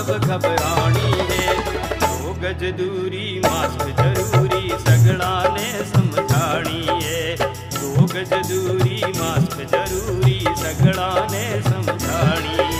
सब घबराणी है। दो गज दूरी, मास्क ज़रूरी, सगड़ा ने समझाणी है। दो गज दूरी, मास्क ज़रूरी, सगड़ा ने समझाणी है।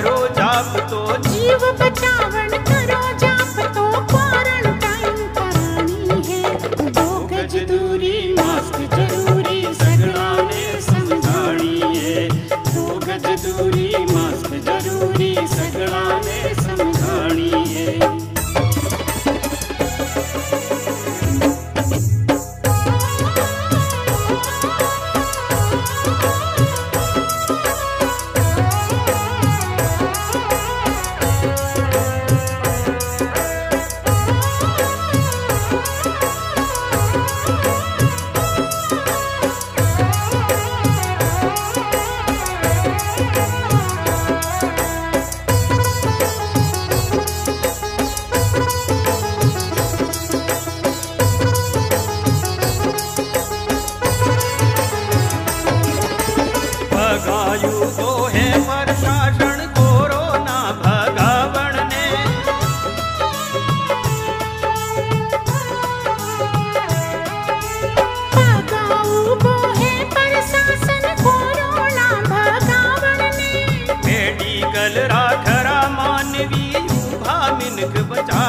you a baton.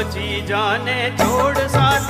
सब चीजा ने छोड़ साथ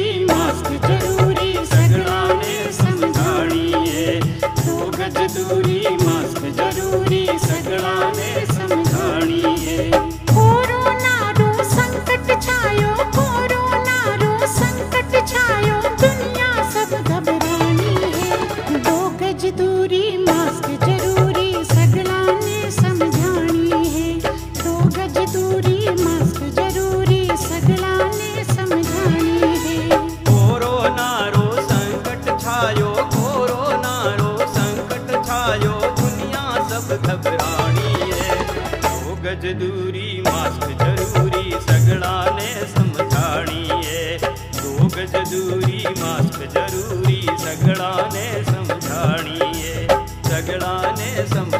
गज दूरी मास्क ज़रूरी, सगड़ा ने समझाणीए। दो गज दूरी, मास्क ज़रूरी, सगड़ा ने समझाणीए। सगड़ा ने सम